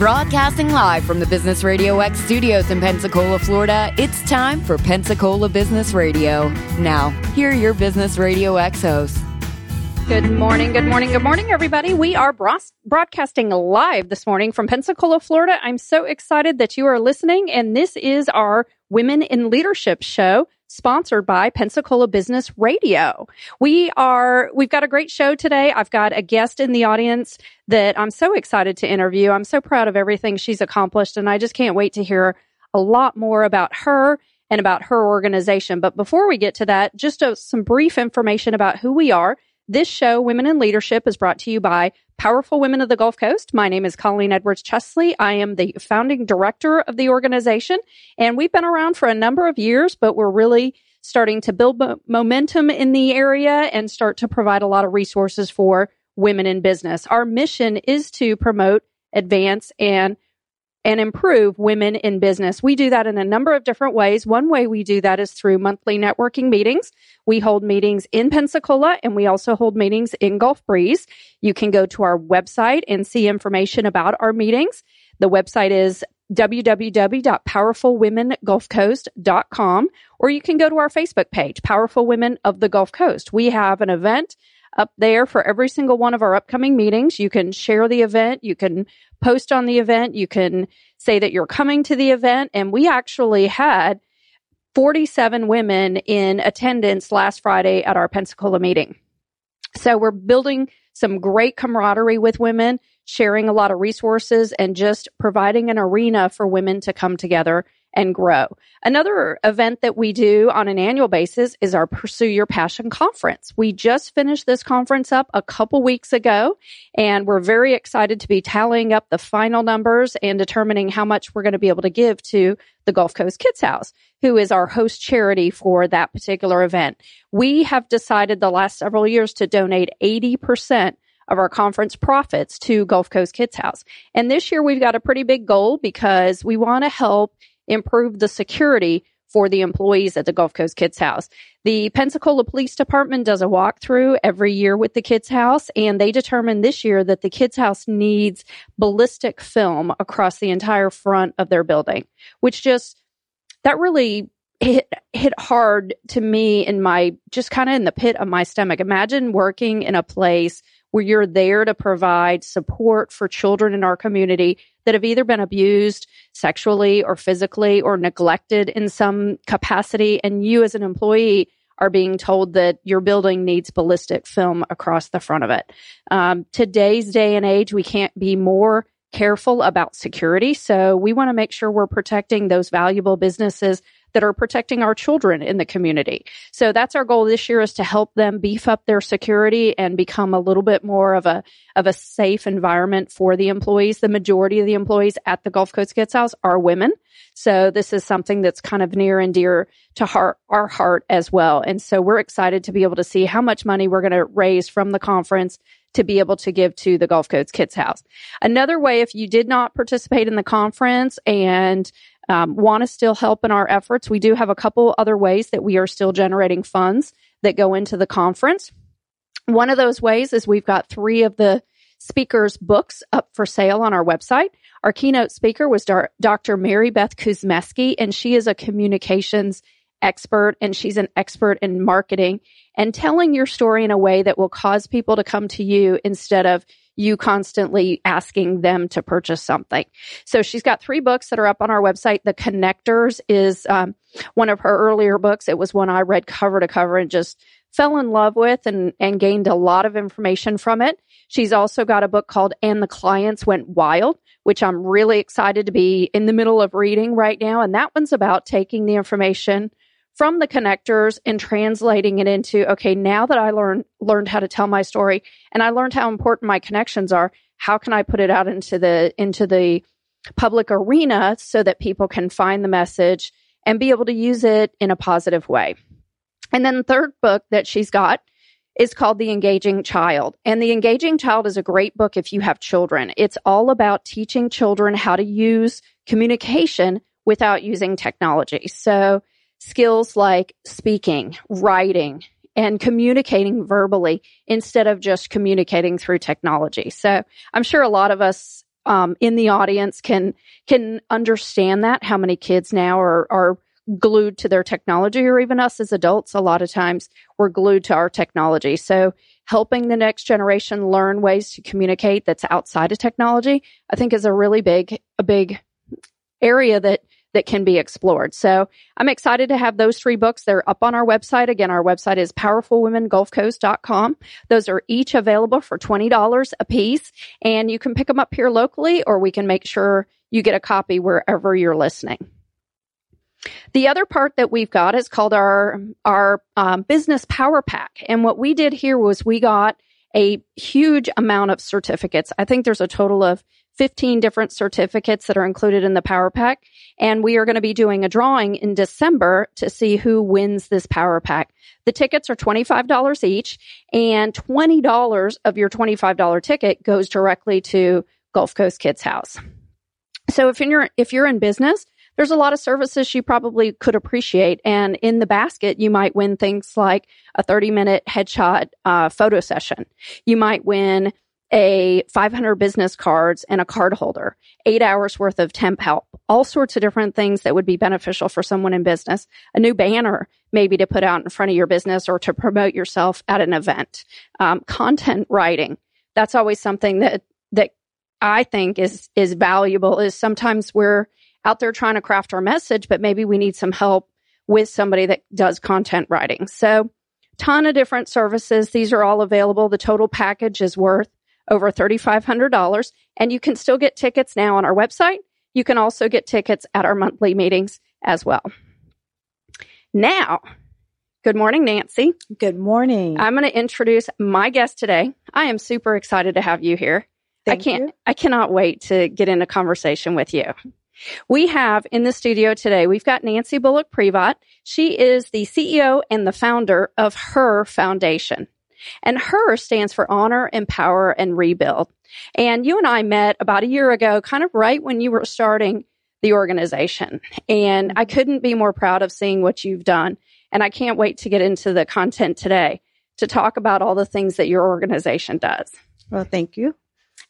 Broadcasting live from the Business Radio X studios in Pensacola, Florida, it's time for Pensacola Business Radio. Now, here are your Business Radio X hosts. Good morning, good morning, good morning, everybody. We are broadcasting live this morning from Pensacola, Florida. I'm so excited that you are listening, and this is our Women in Leadership show sponsored by Pensacola Business Radio. We are, we've got a great show today. I've got a guest in the audience that I'm so excited to interview. I'm so proud of everything she's accomplished, and I just can't wait to hear a lot more about her and about her organization. But before we get to that, just a, some brief information about who we are. This show, Women in Leadership, is brought to you by Powerful Women of the Gulf Coast. My name is Colleen Edwards Chesley. I am the founding director of the organization, and we've been around for a number of years, but we're really starting to build mo- momentum in the area and start to provide a lot of resources for women in business. Our mission is to promote, advance, and and improve women in business. We do that in a number of different ways. One way we do that is through monthly networking meetings. We hold meetings in Pensacola and we also hold meetings in Gulf Breeze. You can go to our website and see information about our meetings. The website is www.powerfulwomengulfcoast.com or you can go to our Facebook page, Powerful Women of the Gulf Coast. We have an event up there for every single one of our upcoming meetings. You can share the event, you can post on the event, you can say that you're coming to the event. And we actually had 47 women in attendance last Friday at our Pensacola meeting. So we're building some great camaraderie with women, sharing a lot of resources, and just providing an arena for women to come together and grow. Another event that we do on an annual basis is our Pursue Your Passion conference. We just finished this conference up a couple weeks ago, and we're very excited to be tallying up the final numbers and determining how much we're going to be able to give to the Gulf Coast Kids House, who is our host charity for that particular event. We have decided the last several years to donate 80% of our conference profits to Gulf Coast Kids House. And this year we've got a pretty big goal because we want to help improve the security for the employees at the Gulf Coast Kids House. The Pensacola Police Department does a walkthrough every year with the Kids House, and they determined this year that the Kids House needs ballistic film across the entire front of their building, which just, that really hit, hit hard to me in my, just kind of in the pit of my stomach. Imagine working in a place where you're there to provide support for children in our community that have either been abused sexually or physically or neglected in some capacity. And you as an employee are being told that your building needs ballistic film across the front of it. Um, today's day and age, we can't be more careful about security. So we want to make sure we're protecting those valuable businesses that are protecting our children in the community. So that's our goal this year is to help them beef up their security and become a little bit more of a of a safe environment for the employees. The majority of the employees at the Gulf Coast Kids House are women. So this is something that's kind of near and dear to heart, our heart as well. And so we're excited to be able to see how much money we're going to raise from the conference to be able to give to the Gulf Coast Kids House. Another way, if you did not participate in the conference and um, want to still help in our efforts, we do have a couple other ways that we are still generating funds that go into the conference. One of those ways is we've got three of the speakers' books up for sale on our website. Our keynote speaker was Dr. Maribeth Kuzmeski, and she is a communications expert and she's an expert in marketing and telling your story in a way that will cause people to come to you instead of you constantly asking them to purchase something. So she's got three books that are up on our website. The Connectors is um, one of her earlier books. It was one I read cover to cover and just fell in love with and, and gained a lot of information from it. She's also got a book called And the Clients Went Wild, which I'm really excited to be in the middle of reading right now. And that one's about taking the information from the connectors and translating it into okay now that i learned learned how to tell my story and i learned how important my connections are how can i put it out into the into the public arena so that people can find the message and be able to use it in a positive way and then the third book that she's got is called The Engaging Child. And The Engaging Child is a great book if you have children. It's all about teaching children how to use communication without using technology. So skills like speaking, writing, and communicating verbally instead of just communicating through technology. So I'm sure a lot of us um, in the audience can can understand that how many kids now are are glued to their technology or even us as adults a lot of times we're glued to our technology so helping the next generation learn ways to communicate that's outside of technology i think is a really big a big area that that can be explored. So I'm excited to have those three books. They're up on our website. Again, our website is powerfulwomengulfcoast.com. Those are each available for $20 a piece and you can pick them up here locally or we can make sure you get a copy wherever you're listening. The other part that we've got is called our our um, business power pack, and what we did here was we got a huge amount of certificates. I think there's a total of 15 different certificates that are included in the Power Pack. And we are going to be doing a drawing in December to see who wins this Power Pack. The tickets are $25 each, and $20 of your $25 ticket goes directly to Gulf Coast Kids House. So if you're if you're in business, there's a lot of services you probably could appreciate. And in the basket, you might win things like a 30 minute headshot uh, photo session. You might win a 500 business cards and a card holder, eight hours worth of temp help, all sorts of different things that would be beneficial for someone in business. A new banner, maybe to put out in front of your business or to promote yourself at an event. Um, content writing. That's always something that, that I think is, is valuable is sometimes we're out there trying to craft our message, but maybe we need some help with somebody that does content writing. So ton of different services. These are all available. The total package is worth over $3,500. And you can still get tickets now on our website. You can also get tickets at our monthly meetings as well. Now, good morning, Nancy. Good morning. I'm going to introduce my guest today. I am super excited to have you here. Thank I can't, you. I cannot wait to get into conversation with you. We have in the studio today, we've got Nancy Bullock Privat. She is the CEO and the founder of her foundation. And HER stands for Honor, Empower, and Rebuild. And you and I met about a year ago, kind of right when you were starting the organization. And I couldn't be more proud of seeing what you've done. And I can't wait to get into the content today to talk about all the things that your organization does. Well, thank you.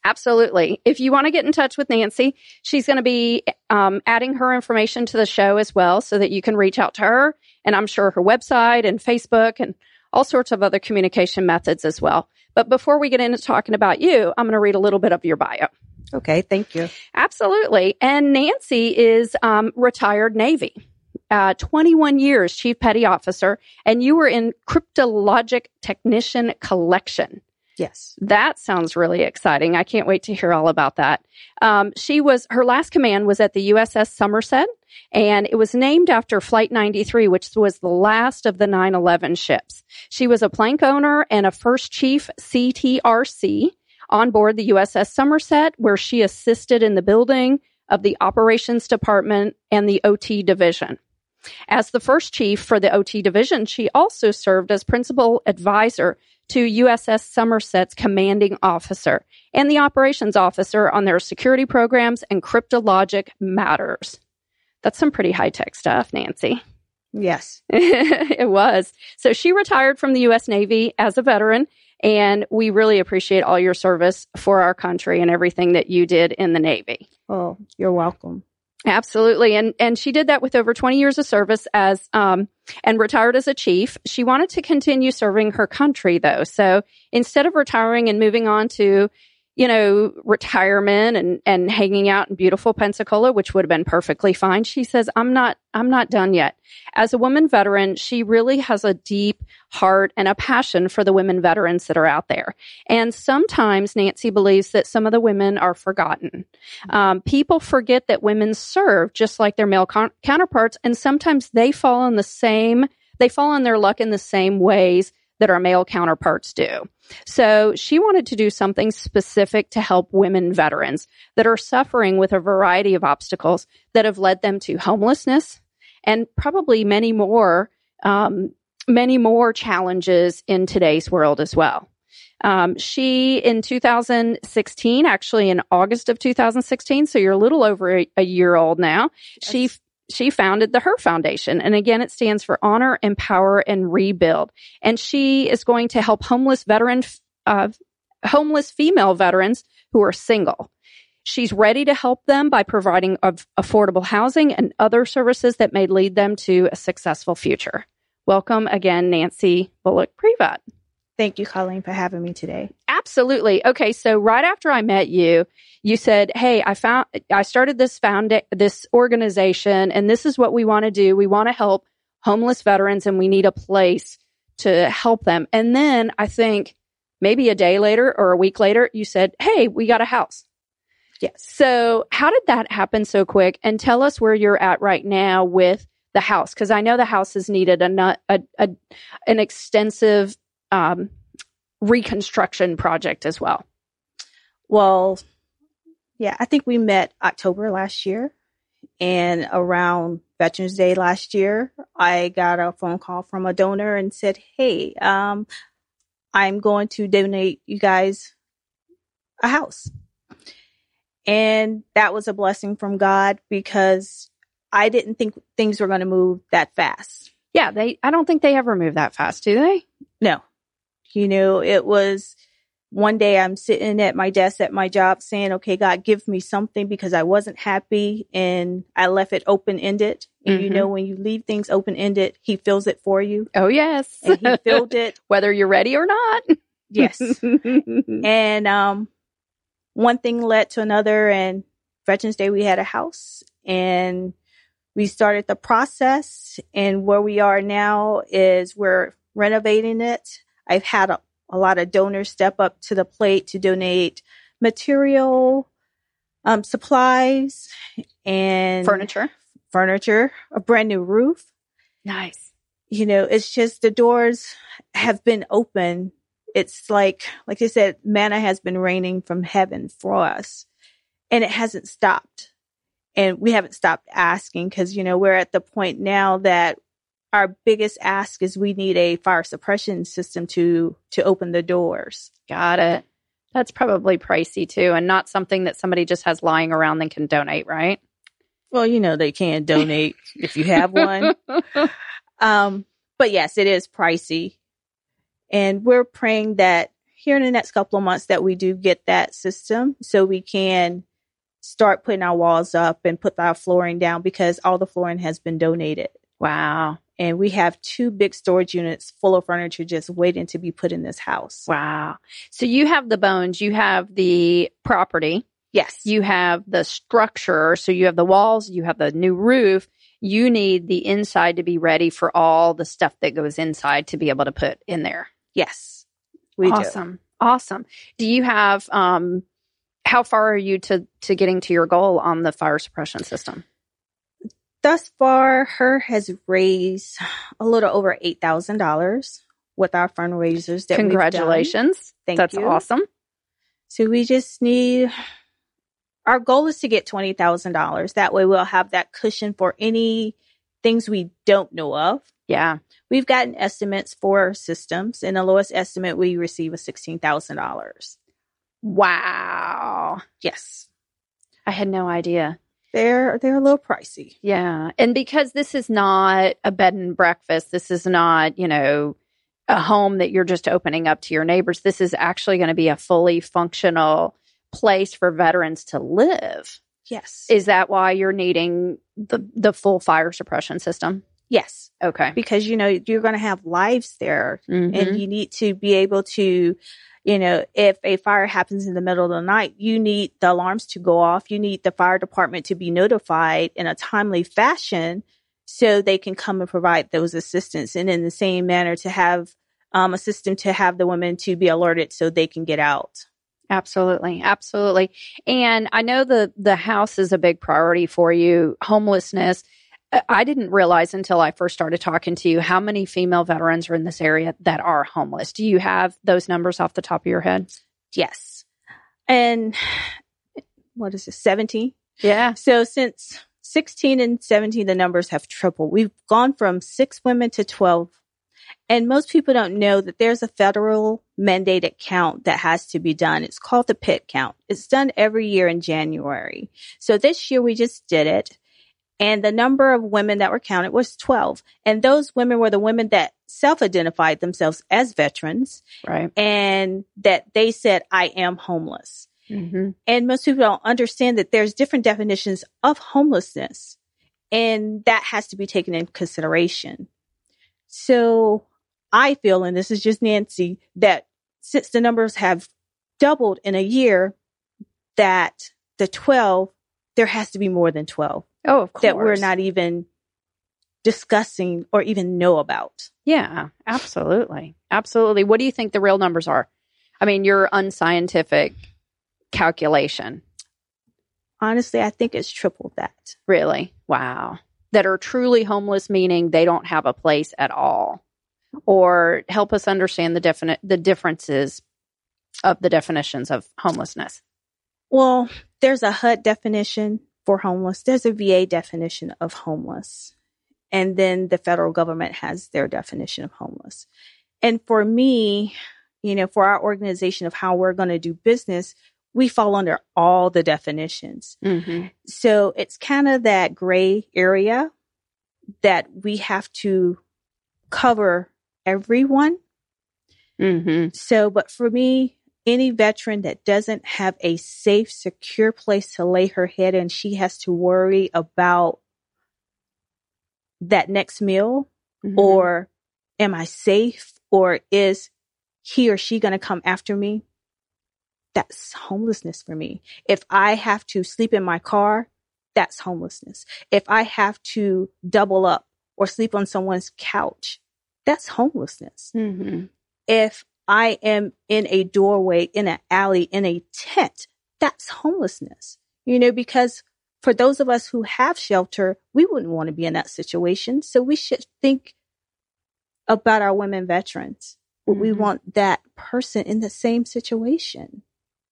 Absolutely. If you want to get in touch with Nancy, she's going to be um, adding her information to the show as well so that you can reach out to her. And I'm sure her website and Facebook and all sorts of other communication methods as well. But before we get into talking about you, I'm going to read a little bit of your bio. Okay, thank you. Absolutely. And Nancy is um, retired Navy. Uh, 21 years chief petty officer, and you were in cryptologic technician collection. Yes. That sounds really exciting. I can't wait to hear all about that. Um, she was, her last command was at the USS Somerset, and it was named after Flight 93, which was the last of the 9 11 ships. She was a plank owner and a first chief CTRC on board the USS Somerset, where she assisted in the building of the operations department and the OT division. As the first chief for the OT division, she also served as principal advisor to USS Somerset's commanding officer and the operations officer on their security programs and cryptologic matters. That's some pretty high tech stuff, Nancy. Yes. it was. So she retired from the U.S. Navy as a veteran, and we really appreciate all your service for our country and everything that you did in the Navy. Oh, you're welcome. Absolutely. And and she did that with over 20 years of service as um and retired as a chief. She wanted to continue serving her country though. So instead of retiring and moving on to you know, retirement and, and hanging out in beautiful Pensacola, which would have been perfectly fine. She says, I'm not, I'm not done yet. As a woman veteran, she really has a deep heart and a passion for the women veterans that are out there. And sometimes Nancy believes that some of the women are forgotten. Um, people forget that women serve just like their male con- counterparts. And sometimes they fall in the same, they fall on their luck in the same ways that our male counterparts do. So she wanted to do something specific to help women veterans that are suffering with a variety of obstacles that have led them to homelessness and probably many more, um, many more challenges in today's world as well. Um, she in 2016, actually in August of 2016, so you're a little over a, a year old now. Yes. She she founded the Her Foundation. And again, it stands for Honor, Empower, and Rebuild. And she is going to help homeless veteran, uh, homeless female veterans who are single. She's ready to help them by providing of affordable housing and other services that may lead them to a successful future. Welcome again, Nancy Bullock Privat. Thank you, Colleen, for having me today. Absolutely. Okay, so right after I met you, you said, "Hey, I found I started this found this organization and this is what we want to do. We want to help homeless veterans and we need a place to help them." And then I think maybe a day later or a week later, you said, "Hey, we got a house." Yes. So, how did that happen so quick? And tell us where you're at right now with the house because I know the house has needed a, a, a an extensive um, reconstruction project as well. Well, yeah, I think we met October last year, and around Veterans Day last year, I got a phone call from a donor and said, "Hey, um, I'm going to donate you guys a house." And that was a blessing from God because I didn't think things were going to move that fast. Yeah, they I don't think they ever move that fast, do they? No. You know, it was one day I'm sitting at my desk at my job saying, okay, God, give me something because I wasn't happy and I left it open ended. And mm-hmm. you know, when you leave things open ended, he fills it for you. Oh, yes. And he filled it. Whether you're ready or not. yes. and, um, one thing led to another and Veterans Day, we had a house and we started the process and where we are now is we're renovating it. I've had a, a lot of donors step up to the plate to donate material, um, supplies and furniture, furniture, a brand new roof. Nice. You know, it's just the doors have been open. It's like, like I said, manna has been raining from heaven for us and it hasn't stopped and we haven't stopped asking because you know we're at the point now that our biggest ask is we need a fire suppression system to to open the doors. Got it. That's probably pricey too and not something that somebody just has lying around and can donate right? Well you know they can donate if you have one. Um but yes it is pricey. And we're praying that here in the next couple of months that we do get that system so we can start putting our walls up and put our flooring down because all the flooring has been donated. Wow. And we have two big storage units full of furniture just waiting to be put in this house. Wow. So you have the bones, you have the property. Yes. You have the structure. So you have the walls, you have the new roof. You need the inside to be ready for all the stuff that goes inside to be able to put in there. Yes. We awesome. Do. Awesome. Do you have um how far are you to to getting to your goal on the fire suppression system? Thus far, her has raised a little over eight thousand dollars with our fundraisers. That Congratulations! Thank you. That's you. awesome. So we just need. Our goal is to get twenty thousand dollars. That way, we'll have that cushion for any things we don't know of. Yeah. We've gotten estimates for systems, and the lowest estimate we receive is sixteen thousand dollars. Wow. Yes. I had no idea. They're they're a little pricey. Yeah. And because this is not a bed and breakfast, this is not, you know, a home that you're just opening up to your neighbors. This is actually going to be a fully functional place for veterans to live. Yes. Is that why you're needing the the full fire suppression system? Yes. Okay. Because you know you're going to have lives there mm-hmm. and you need to be able to you know, if a fire happens in the middle of the night, you need the alarms to go off. You need the fire department to be notified in a timely fashion so they can come and provide those assistance. And in the same manner, to have um, a system to have the women to be alerted so they can get out. Absolutely, absolutely. And I know the the house is a big priority for you. Homelessness I didn't realize until I first started talking to you how many female veterans are in this area that are homeless. Do you have those numbers off the top of your head? Yes. And what is it, 17? Yeah. So since 16 and 17, the numbers have tripled. We've gone from six women to 12. And most people don't know that there's a federal mandated count that has to be done. It's called the PIT count. It's done every year in January. So this year we just did it. And the number of women that were counted was 12. And those women were the women that self identified themselves as veterans. Right. And that they said, I am homeless. Mm-hmm. And most people don't understand that there's different definitions of homelessness. And that has to be taken into consideration. So I feel, and this is just Nancy, that since the numbers have doubled in a year, that the 12, there has to be more than 12 Oh, of course. that we're not even discussing or even know about. Yeah, absolutely. Absolutely. What do you think the real numbers are? I mean, your unscientific calculation. Honestly, I think it's triple that. Really? Wow. That are truly homeless, meaning they don't have a place at all. Or help us understand the definite the differences of the definitions of homelessness. Well, there's a HUD definition for homeless. There's a VA definition of homeless. And then the federal government has their definition of homeless. And for me, you know, for our organization of how we're going to do business, we fall under all the definitions. Mm-hmm. So it's kind of that gray area that we have to cover everyone. Mm-hmm. So, but for me, any veteran that doesn't have a safe, secure place to lay her head and she has to worry about that next meal Mm-hmm. or am I safe or is he or she going to come after me? That's homelessness for me. If I have to sleep in my car, that's homelessness. If I have to double up or sleep on someone's couch, that's homelessness. Mm-hmm. If I am in a doorway, in an alley, in a tent, that's homelessness. You know, because for those of us who have shelter, we wouldn't want to be in that situation. So we should think about our women veterans. Would we mm-hmm. want that person in the same situation?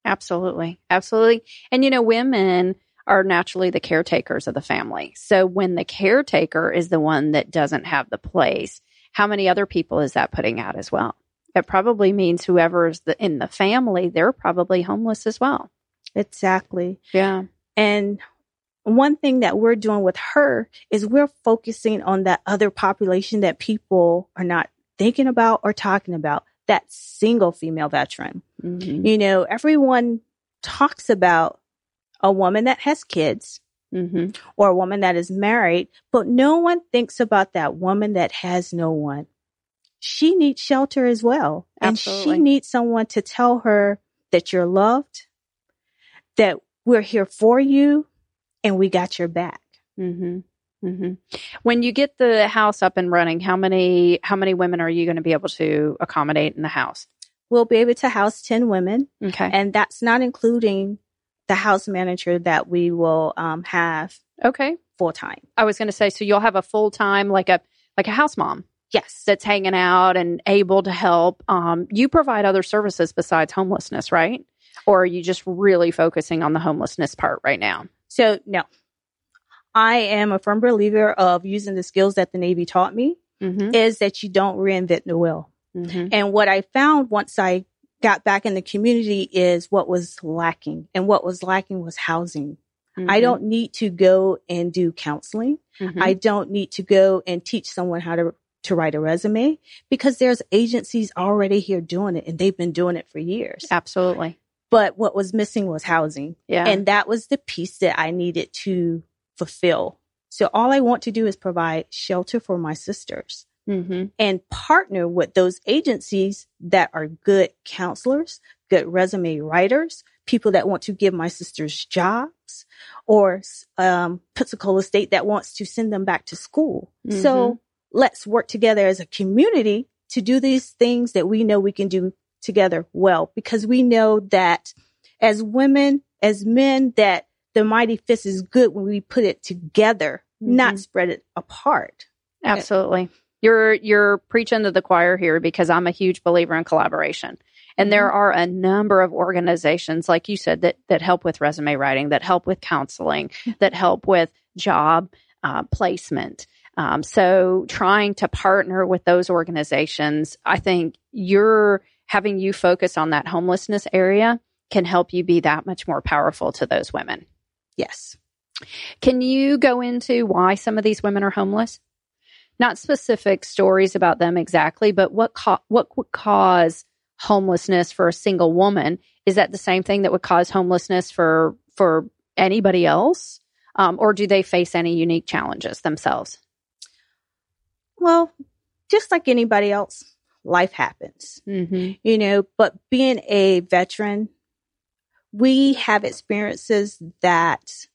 Absolutely. Absolutely. And you know, women are naturally the caretakers of the family. So when the caretaker is the one that doesn't have the place, how many other people is that putting out as well? It probably means whoever's the, in the family, they're probably homeless as well. Exactly. Yeah. And one thing that we're doing with her is we're focusing on that other population that people are not thinking about or talking about that single female veteran. Mm-hmm. You know, everyone talks about a woman that has kids Mm-hmm. or a woman that is married, but no one thinks about that woman that has no one. She needs shelter as well. And she needs someone to tell her that you're loved, that we're here for you, and we got your back. Mm-hmm. Mm-hmm. When you get the house up and running, how many how many women are you going to be able to accommodate in the house? We'll be able to house 10 women, Okay. and that's not including the house manager that we will um, have okay. full time. I was going to say, so you'll have a full time like a like a house mom Yes. that's hanging out and able to help. Um, you provide other services besides homelessness, right? Or are you just really focusing on the homelessness part right now? So, no. I am a firm believer of using the skills that the Navy taught me Mm-hmm. is that you don't reinvent the wheel. Mm-hmm. And what I found once I got back in the community is what was lacking. And what was lacking was housing. Mm-hmm. I don't need to go and do counseling. Mhm. I don't need to go and teach someone how to to write a resume because there's agencies already here doing it and they've been doing it for years. absolutely. But what was missing was housing. Yeah. And that was the piece that I needed to fulfill. So all I want to do is provide shelter for my sisters mm-hmm. and partner with those agencies that are good counselors, good resume writers, people that want to give my sisters jobs or um, Pensacola State that wants to send them back to school. So let's work together as a community to do these things that we know we can do together well, because we know that as women, as men, that the mighty fist is good when we put it together, not spread it apart. Absolutely. You're you're preaching to the choir here because I'm a huge believer in collaboration. And there are a number of organizations, like you said, that that help with resume writing, that help with counseling, that help with job uh, placement. Um, so trying to partner with those organizations, I think you're having you focus on that homelessness area can help you be that much more powerful to those women. Yes. Can you go into why some of these women are homeless? Not specific stories about them exactly, but what co- what would cause homelessness for a single woman. Is that the same thing that would cause homelessness for for anybody else, um, or do they face any unique challenges themselves? Well, just like anybody else, life happens, Mm-hmm. you know. But being a veteran, we have experiences that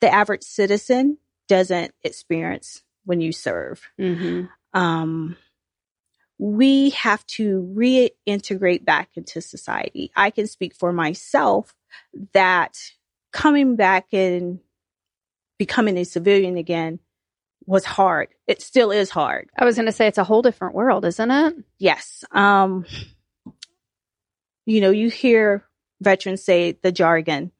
the average citizen doesn't experience when you serve. Mm-hmm. um, we have to reintegrate back into society. I can speak for myself that coming back and becoming a civilian again was hard. It still is hard. I was going to say it's a whole different world, isn't it? Yes. Um, you know, you hear veterans say the jargon.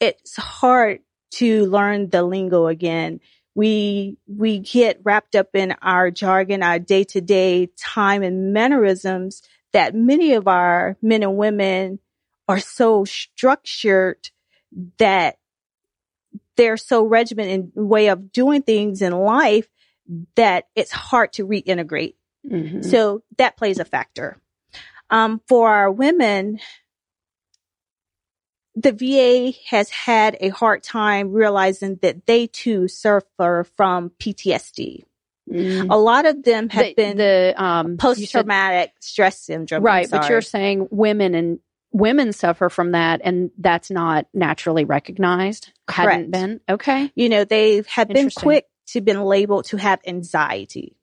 It's hard to learn the lingo again. We, we get wrapped up in our jargon, our day to day time and mannerisms that many of our men and women are so structured that they're so regimented in way of doing things in life that it's hard to reintegrate. Mm-hmm. So that plays a factor. Um, for our women, the VA has had a hard time realizing that they too suffer from PTSD. Mm. A lot of them have the, been the um, post traumatic stress syndrome. Right, but you're saying women and women suffer from that, and that's not naturally recognized. Hadn't Correct. been okay. you know, they have been quick to been labeled to have anxiety,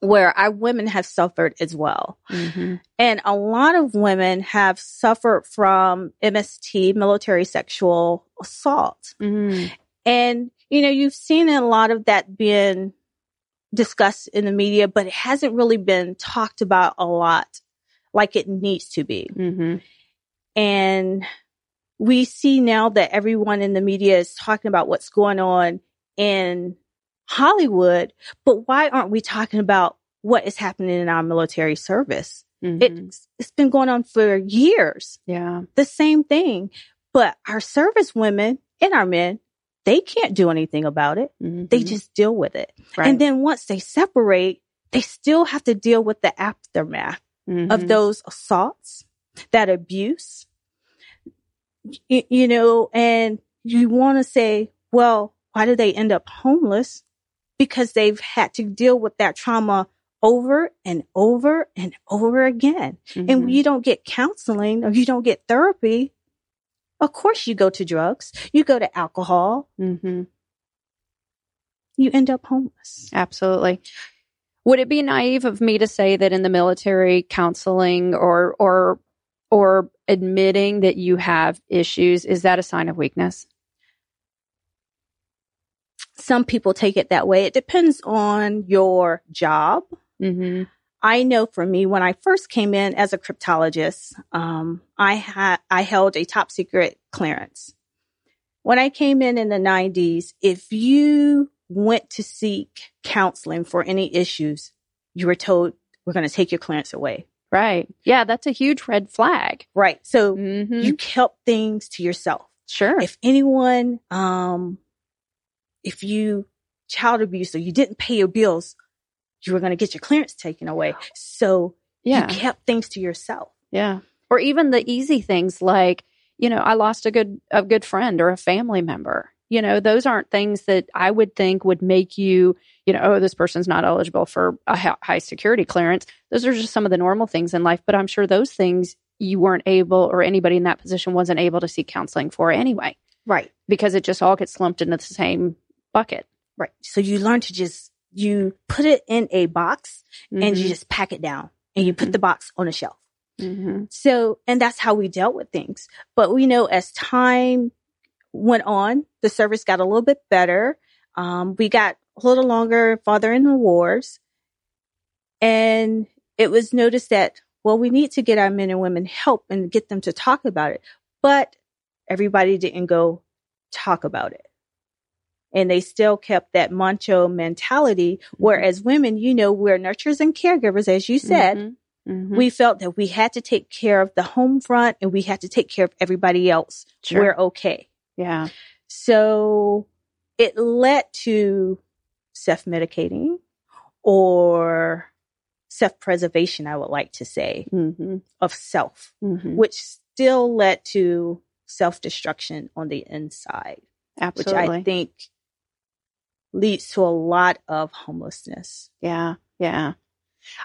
where our women have suffered as well. Mm-hmm. And a lot of women have suffered from MST, military sexual assault. Mm-hmm. And, you know, you've seen a lot of that being discussed in the media, but it hasn't really been talked about a lot like it needs to be. Mm-hmm. And we see now that everyone in the media is talking about what's going on in Hollywood, but why aren't we talking about what is happening in our military service? Mm-hmm. It's, it's been going on for years. yeah. The same thing. But our service women and our men, they can't do anything about it. Mm-hmm. They just deal with it. right. And then once they separate, they still have to deal with the aftermath Mhm. of those assaults, that abuse. Y- you know, and you want to say, well, why do they end up homeless? Because they've had to deal with that trauma over and over and over again. Mhm. And when you don't get counseling or you don't get therapy, of course you go to drugs, you go to alcohol, Mhm. you end up homeless. Absolutely. Would it be naive of me to say that in the military counseling or or or admitting that you have issues is that a sign of weakness? Some people take it that way. It depends on your job. Mm-hmm. I know for me, when I first came in as a cryptologist, um, I had I held a top secret clearance. When I came in in the '90s, if you went to seek counseling for any issues, you were told we're going to take your clearance away. Right. Yeah, that's a huge red flag. Right. So Mm-hmm. you kept things to yourself. sure. If anyone, um, if you child abuse or you didn't pay your bills, you were going to get your clearance taken away. So yeah. you kept things to yourself. Yeah. Or even the easy things like, you know, I lost a good a good friend or a family member. You know, those aren't things that I would think would make you, you know, oh, this person's not eligible for a high security clearance. Those are just some of the normal things in life, but I'm sure those things you weren't able or anybody in that position wasn't able to seek counseling for anyway Right. because it just all gets lumped into the same bucket. Right. So you learn to just, you put it in a box and you Mhm. just pack it down and you put the box on a shelf. Mhm. So, and that's how we dealt with things. But we know as time went on, the service got a little bit better. Um, we got a little longer farther in the wars. And it was noticed that, well, we need to get our men and women help and get them to talk about it. But everybody didn't go talk about it. And they still kept that macho mentality. Whereas women, you know, we're nurturers and caregivers, as you said Mhm. Mhm. we felt that we had to take care of the home front and we had to take care of everybody else. Sure. We're okay. Yeah. So it led to self medicating or self preservation, I would like to say, Mm-hmm. of self, Mm-hmm. which still led to self destruction on the inside, Absolutely. which I think leads to a lot of homelessness. Yeah, yeah.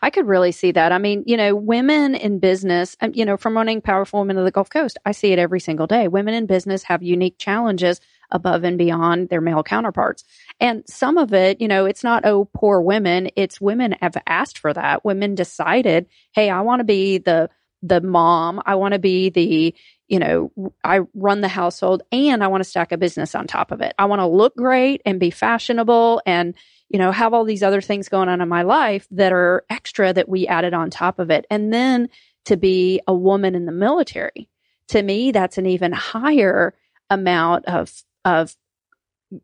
I could really see that. I mean, you know, women in business, um, you know, from running Powerful Women of the Gulf Coast, I see it every single day. Women in business have unique challenges above and beyond their male counterparts. And some of it, you know, it's not, oh, poor women. It's women have asked for that. Women decided, hey, I want to be the, the mom. I want to be the, you know, I run the household and I want to stack a business on top of it. I want to look great and be fashionable and, you know, have all these other things going on in my life that are extra that we added on top of it. And then to be a woman in the military, to me, that's an even higher amount of, of,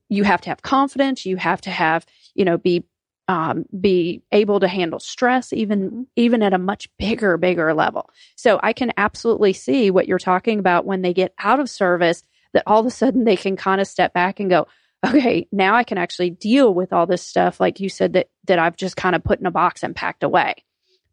you have to have confidence. You have to have, you know, be, um, be able to handle stress even, even at a much bigger, bigger level. So I can absolutely see what you're talking about when they get out of service that all of a sudden they can kind of step back and go, okay, now I can actually deal with all this stuff, like you said, that, that I've just kind of put in a box and packed away.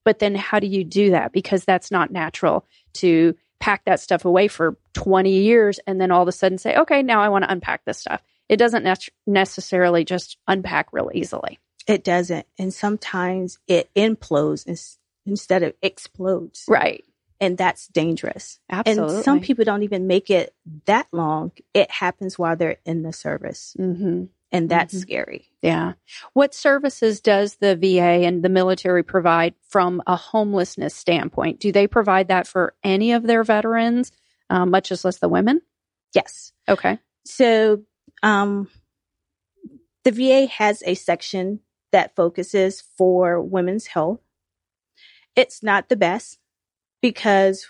But then how do you do that? Because that's not natural to pack that stuff away for 20 years and then all of a sudden say, okay, now I want to unpack this stuff. It doesn't nec- necessarily just unpack real easily. It doesn't. And sometimes it implodes ins- instead of explodes. Right. And that's dangerous. Absolutely. And some people don't even make it that long. It happens while they're in the service. hmm And that's Mhm. scary. Yeah. What services does the VA and the military provide from a homelessness standpoint? Do they provide that for any of their veterans, um, much as less the women? Yes. Okay. So, um, the VA has a section that focuses for women's health. It's not the best because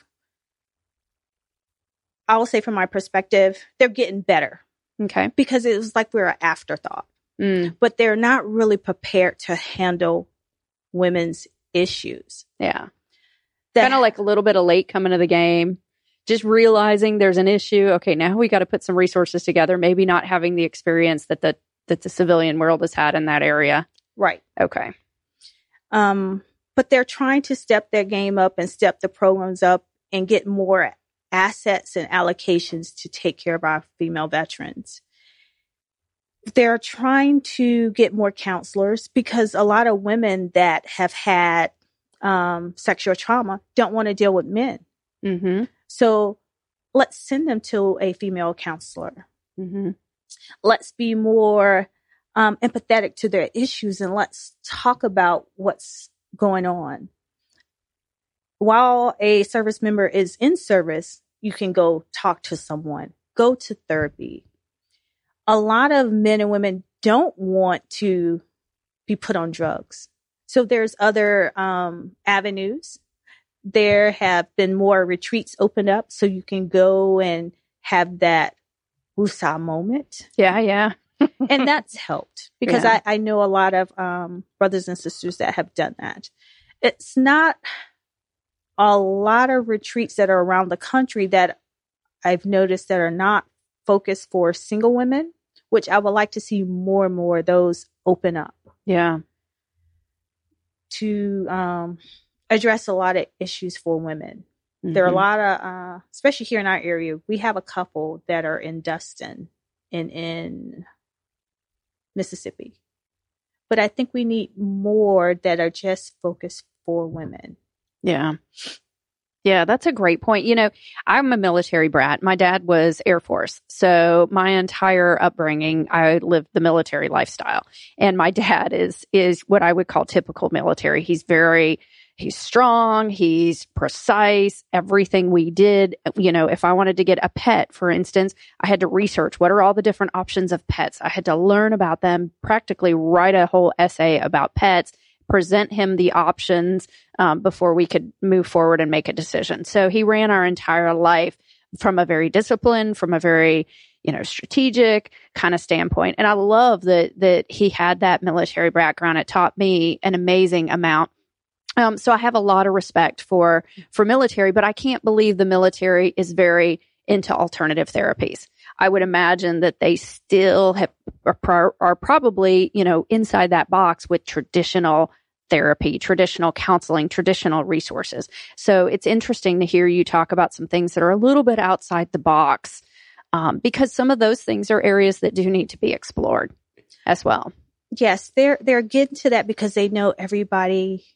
I will say from my perspective, they're getting better Okay. because it was like we're an afterthought, Mm, but they're not really prepared to handle women's issues. yeah. Kind of like a little bit of late coming to the game, just realizing there's an issue. Okay. Now we got to put some resources together. Maybe not having the experience that the, that the civilian world has had in that area. Right. Okay. Um, but they're trying to step their game up and step the programs up and get more assets and allocations to take care of our female veterans. They're trying to get more counselors because a lot of women that have had um, sexual trauma don't want to deal with men. Mm-hmm. So let's send them to a female counselor. Mm-hmm. Let's be more um, empathetic to their issues and let's talk about what's going on. While a service member is in service, you can go talk to someone, go to therapy. A lot of men and women don't want to be put on drugs. So there's other um, avenues. There have been more retreats opened up so you can go and have that wusa moment Yeah. Yeah. And that's helped because Yeah. I, I know a lot of um, brothers and sisters that have done that. It's not a lot of retreats that are around the country that I've noticed that are not focused for single women, which I would like to see more and more of those open up Yeah. to um, address a lot of issues for women. There are a Mhm. lot of, uh, especially here in our area, we have a couple that are in Destin and in Mississippi. But I think we need more that are just focused for women. Yeah. Yeah, that's a great point. You know, I'm a military brat. My dad was Air Force. So my entire upbringing, I lived the military lifestyle. And my dad is is what I would call typical military. He's very he's strong, he's precise. Everything we did, you know, if I wanted to get a pet, for instance, I had to research what are all the different options of pets. I had to learn about them, practically write a whole essay about pets present him the options um, before we could move forward and make a decision. So he ran our entire life from a very disciplined, from a very you know strategic kind of standpoint. And I love that that he had that military background. It taught me an amazing amount. Um, so I have a lot of respect for for military, but I can't believe the military is very into alternative therapies. I would imagine that they still have are, are probably you know inside that box with traditional therapy, traditional counseling, traditional resources. So it's interesting to hear you talk about some things that are a little bit outside the box um, because some of those things are areas that do need to be explored as well. Yes, they're they're getting to that because they know everybody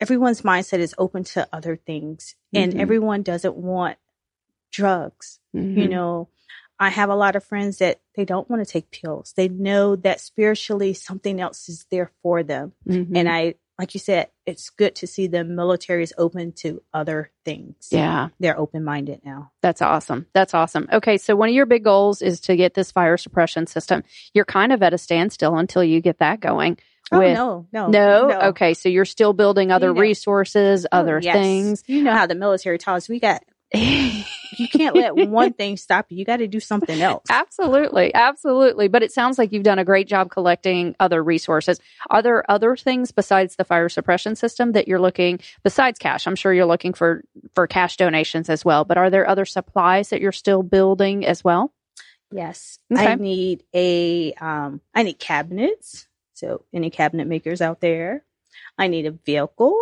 everyone's mindset is open to other things and Mhm. everyone doesn't want drugs. You Mhm. know, I have a lot of friends that they don't want to take pills. They know that spiritually something else is there for them. Mhm. And I like you said, it's good to see the military is open to other things. yeah, They're open minded now. that's awesome. That's awesome. Okay, so one of your big goals is to get this fire suppression system. You're kind of at a standstill until you get that going. Oh with- no, no, No? Okay, so you're still building other You know- resources, Oh, other yes. things. You know how the military us. We got you can't let one thing stop you. You got to do something else. Absolutely, absolutely. But it sounds like you've done a great job collecting other resources. Are there other things besides the fire suppression system that you're looking besides cash? I'm sure you're looking for for cash donations as well. But are there other supplies that you're still building as well? Yes, Okay. I need a um, I need cabinets. So any cabinet makers out there, I need a vehicle,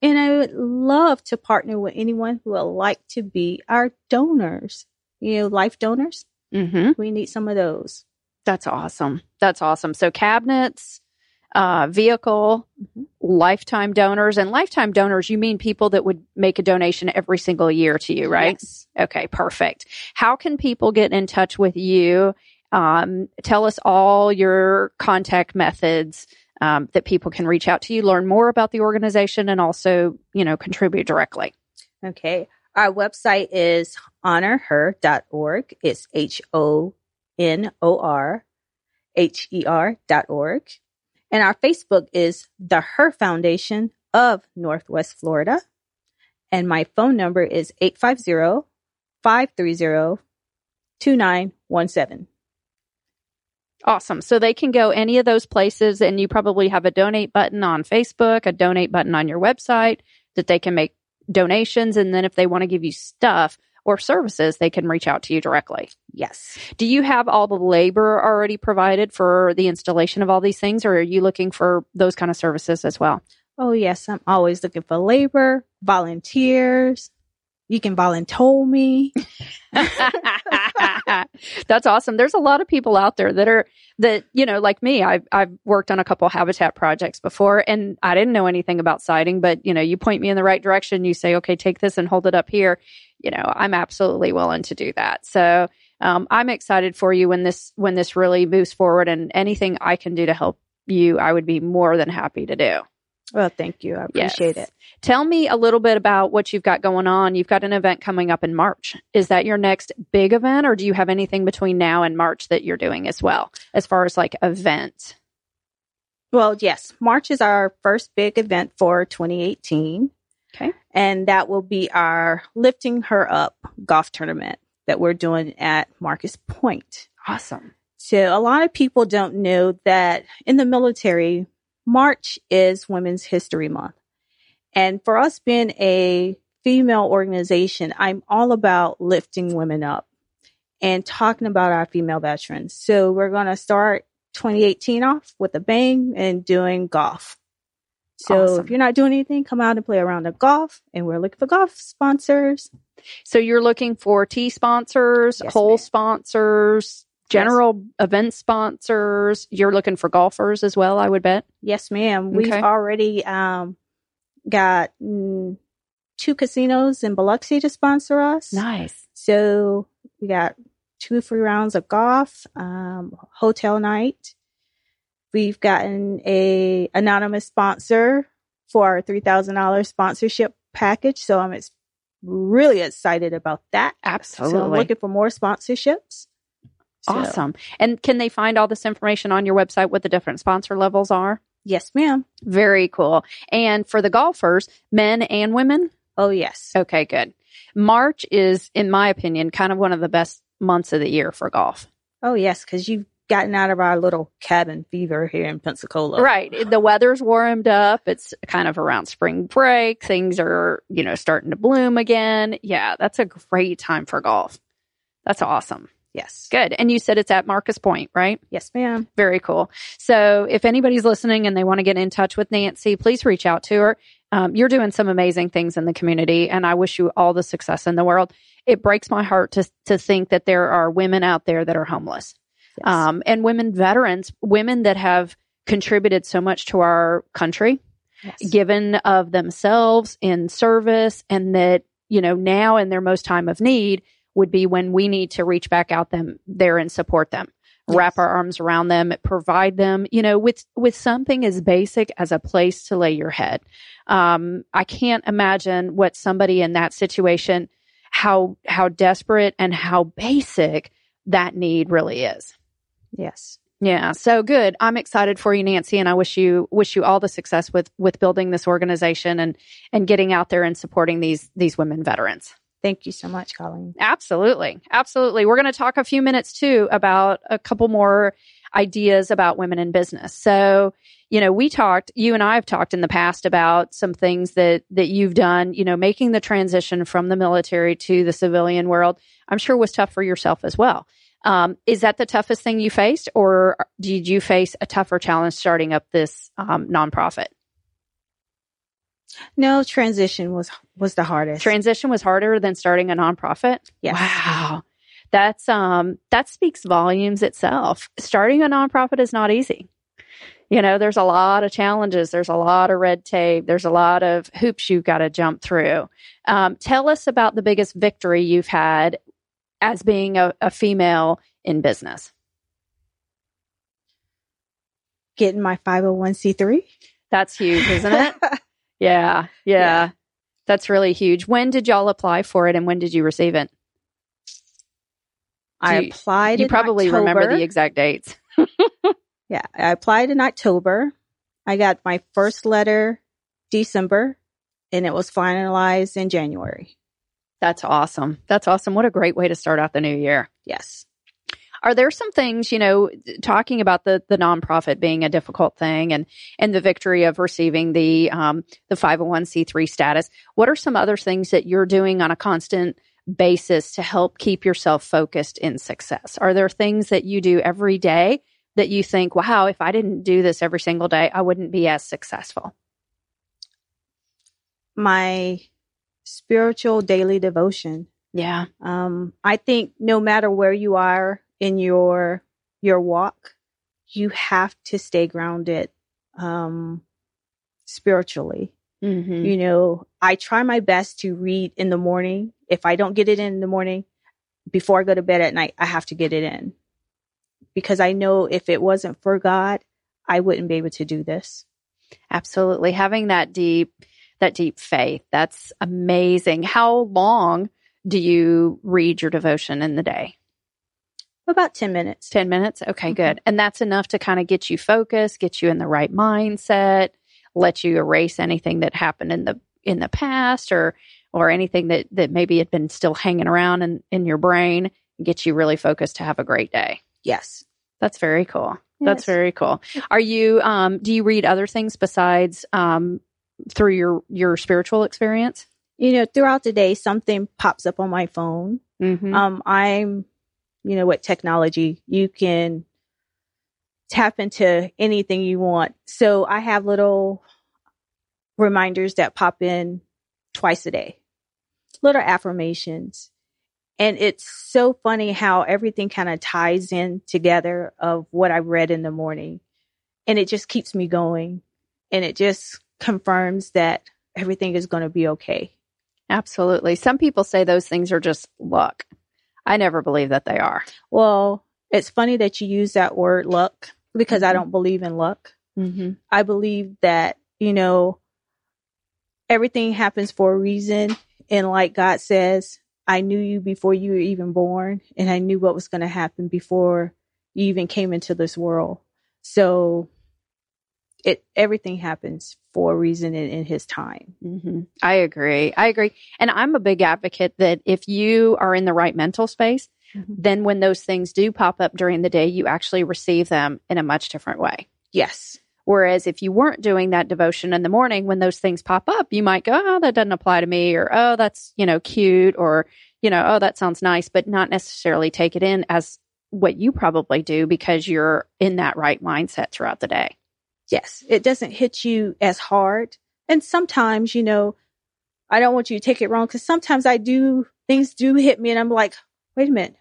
and I would love to partner with anyone who would like to be our donors. You know, life donors. Mm-hmm. We need some of those. That's awesome. That's awesome. So cabinets, uh, vehicle, Mhm. lifetime donors, and lifetime donors. You mean people that would make a donation every single year to you, right? Yes. Okay, perfect. How can people get in touch with you? Um, tell us all your contact methods um, that people can reach out to you, learn more about the organization, and also, you know, contribute directly. Okay. Our website is honorher.org. It's H O N O R H E R dot org. And our Facebook is the Her Foundation of Northwest Florida. And my phone number is 850 530 2917. Awesome. So they can go any of those places, and you probably have a donate button on Facebook, a donate button on your website that they can make donations. And then if they want to give you stuff or services, they can reach out to you directly. Yes. Do you have all the labor already provided for the installation of all these things, or are you looking for those kind of services as well? Oh, yes. I'm always looking for labor, volunteers. You can volunteer me. That's awesome. There's a lot of people out there that are that you know, like me. I've I've worked on a couple habitat projects before, and I didn't know anything about siding. But you know, you point me in the right direction. You say, okay, take this and hold it up here. You know, I'm absolutely willing to do that. So um, I'm excited for you when this when this really moves forward, and anything I can do to help you, I would be more than happy to do. Well, thank you. I appreciate Yes. it. Tell me a little bit about what you've got going on. You've got an event coming up in March. Is that your next big event, or do you have anything between now and March that you're doing as well, as far as like event? Well, yes, March is our first big event for 2018. Okay. And that will be our Lifting Her Up golf tournament that we're doing at Marcus Pointe. Awesome. So a lot of people don't know that in the military, March is Women's History Month. And for us being a female organization, I'm all about lifting women up and talking about our female veterans. So we're going to start 2018 off with a bang and doing golf. So Awesome. if you're not doing anything, come out and play around the golf. And we're looking for golf sponsors. So you're looking for tee sponsors, Yes, hole ma'am. sponsors, general event sponsors. You're looking for golfers as well, I would bet. Yes, ma'am. We've already um, got mm, two casinos in Biloxi to sponsor us. Nice. So we got two free rounds of golf, um, hotel night. We've gotten a anonymous sponsor for our three thousand dollars sponsorship package. So I'm ex- really excited about that. So I'm Absolutely. looking for more sponsorships. So, awesome. And can they find all this information on your website, what the different sponsor levels are? Yes, ma'am. Very cool. And for the golfers, men and women? Oh yes. Okay, good. March is, in my opinion, kind of one of the best months of the year for golf. Oh yes, because you've gotten out of our little cabin fever here in Pensacola. Right. The weather's warmed up. It's kind of around spring break. Things are, you know, starting to bloom again. Yeah, that's a great time for golf. That's awesome. Yes. Good. And you said it's at Marcus Pointe, right? Yes, ma'am. Very cool. So if anybody's listening and they want to get in touch with Nancy, please reach out to her. Um, you're doing some amazing things in the community, and I wish you all the success in the world. It breaks my heart to to think that there are women out there that are homeless, Yes. um, and women veterans, women that have contributed so much to our country, Yes. given of themselves in service, and that you know now in their most time of need would be when we need to reach back out them there and support them. Wrap our arms around them provide them you know with with something as basic as a place to lay your head. Um i can't imagine what somebody in that situation how how desperate and how basic that need really is. Yes. yeah so good. I'm excited for you nancy and i wish you wish you all the success with with building this organization and and getting out there and supporting these these women veterans Thank you so much, Colleen. Absolutely. Absolutely. We're going to talk a few minutes too about a couple more ideas about women in business. So, you know, we talked, you and I have talked in the past about some things that that you've done, you know, making the transition from the military to the civilian world. I'm sure was tough for yourself as well. Um, is that the toughest thing you faced, or did you face a tougher challenge starting up this um, nonprofit? No, transition was was the hardest. Transition was harder than starting a nonprofit. yes. Wow. That's um that speaks volumes itself. Starting a nonprofit is not easy. You know, there's a lot of challenges, there's a lot of red tape, there's a lot of hoops you've got to jump through. Um, tell us about the biggest victory you've had as being a, a female in business. Getting my 501c3. That's huge, isn't it? yeah, yeah. Yeah. That's really huge. When did y'all apply for it and when did you receive it? I you- applied You probably remember the exact dates. Yeah, I applied in October. I got my first letter December and it was finalized in January. That's awesome. That's awesome. What a great way to start out the new year. Yes. Are there some things, you know, talking about the the nonprofit being a difficult thing and and the victory of receiving the um the 501c3 status, what are some other things that you're doing on a constant basis to help keep yourself focused in success? Are there things that you do every day that you think, "Wow, if I didn't do this every single day, I wouldn't be as successful?" My spiritual daily devotion. Yeah. Um, I think no matter where you are in your your walk, you have to stay grounded um, spiritually. Mhm. You know, I try my best to read in the morning. If I don't get it in the morning, before I go to bed at night, I have to get it in because I know if it wasn't for God, I wouldn't be able to do this. Absolutely. Having that deep that deep faith. That's amazing. How long do you read your devotion in the day? About 10 minutes. 10 minutes? Okay, Mhm. good. And that's enough to kind of get you focused, get you in the right mindset, let you erase anything that happened in the in the past or or anything that that maybe had been still hanging around in, in your brain, get you really focused to have a great day. Yes. That's very cool. That's very cool. Are you um do you read other things besides um through your your spiritual experience? You know, throughout the day, something pops up on my phone. Mm-hmm. Um, I'm, you know, what technology, you can tap into anything you want. So I have little reminders that pop in twice a day, little affirmations. And it's so funny how everything kind of ties in together of what I read in the morning. And it just keeps me going. And it just confirms that everything is going to be okay. Absolutely. Some people say those things are just luck. I never believe that they are. Well, it's funny that you use that word luck because I Mhm. don't believe in luck. Mm-hmm. I believe that, you know, everything happens for a reason. And like God says, I knew you before you were even born, and I knew what was going to happen before you even came into this world. So it everything happens for a reason in, in his time. Mm-hmm. I agree. I agree. And I'm a big advocate that if you are in the right mental space, Mhm. then when those things do pop up during the day, you actually receive them in a much different way. Yes. Whereas if you weren't doing that devotion in the morning, when those things pop up, you might go, oh, that doesn't apply to me, or oh, that's, you know, cute, or, you know, oh, that sounds nice, but not necessarily take it in as what you probably do because you're in that right mindset throughout the day. Yes, it doesn't hit you as hard. And sometimes, you know, I don't want you to take it wrong because sometimes I do, things do hit me and I'm like, wait a minute.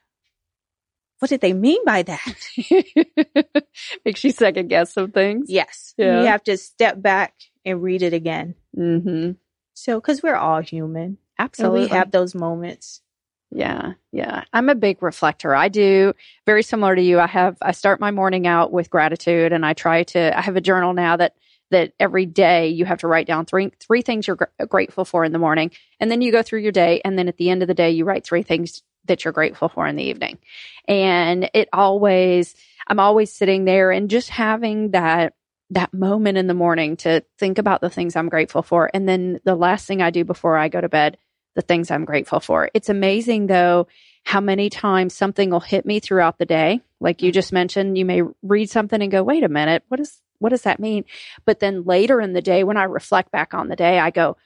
What did they mean by that? Makes you second guess some things. Yes. Yeah. You have to step back and read it again. Mm-hmm. So, because we're all human. Absolutely. We have those moments. Yeah, yeah. I'm a big reflector. I do very similar to you. I have I start my morning out with gratitude and I try to I have a journal now that that every day you have to write down three three things you're gr- grateful for in the morning and then you go through your day and then at the end of the day you write three things that you're grateful for in the evening. And it always I'm always sitting there and just having that that moment in the morning to think about the things I'm grateful for and then the last thing I do before I go to bed the things I'm grateful for. It's amazing though how many times something will hit me throughout the day. Like you mm-hmm. just mentioned, you may read something and go, "Wait a minute, what is what does that mean?" But then later in the day when I reflect back on the day, I go,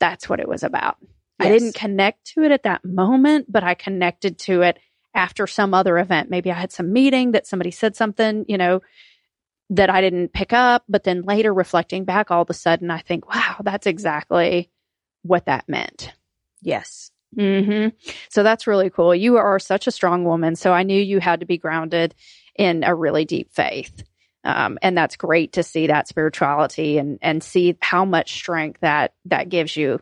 "That's what it was about." I didn't connect to it at that moment, but I connected to it after some other event. Maybe I had some meeting that somebody said something, you know, that I didn't pick up, but then later reflecting back all of a sudden I think, "Wow, that's exactly what that meant." Yes. hmm So that's really cool. You are such a strong woman. So I knew you had to be grounded in a really deep faith. Um, and that's great to see that spirituality and, and see how much strength that, that gives you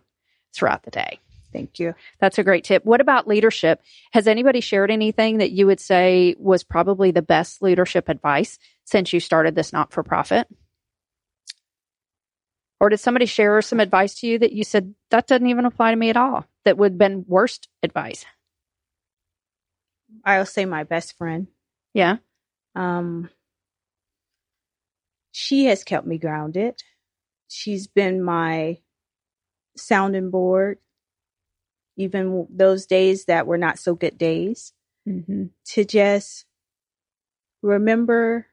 throughout the day. Thank you. That's a great tip. What about leadership? Has anybody shared anything that you would say was probably the best leadership advice since you started this not for profit? Or did somebody share some advice to you that you said that doesn't even apply to me at all? That would have been worst advice? I'll say my best friend. Yeah. Um, she has kept me grounded. She's been my sounding board, even those days that were not so good days, Mm-hmm. to just remember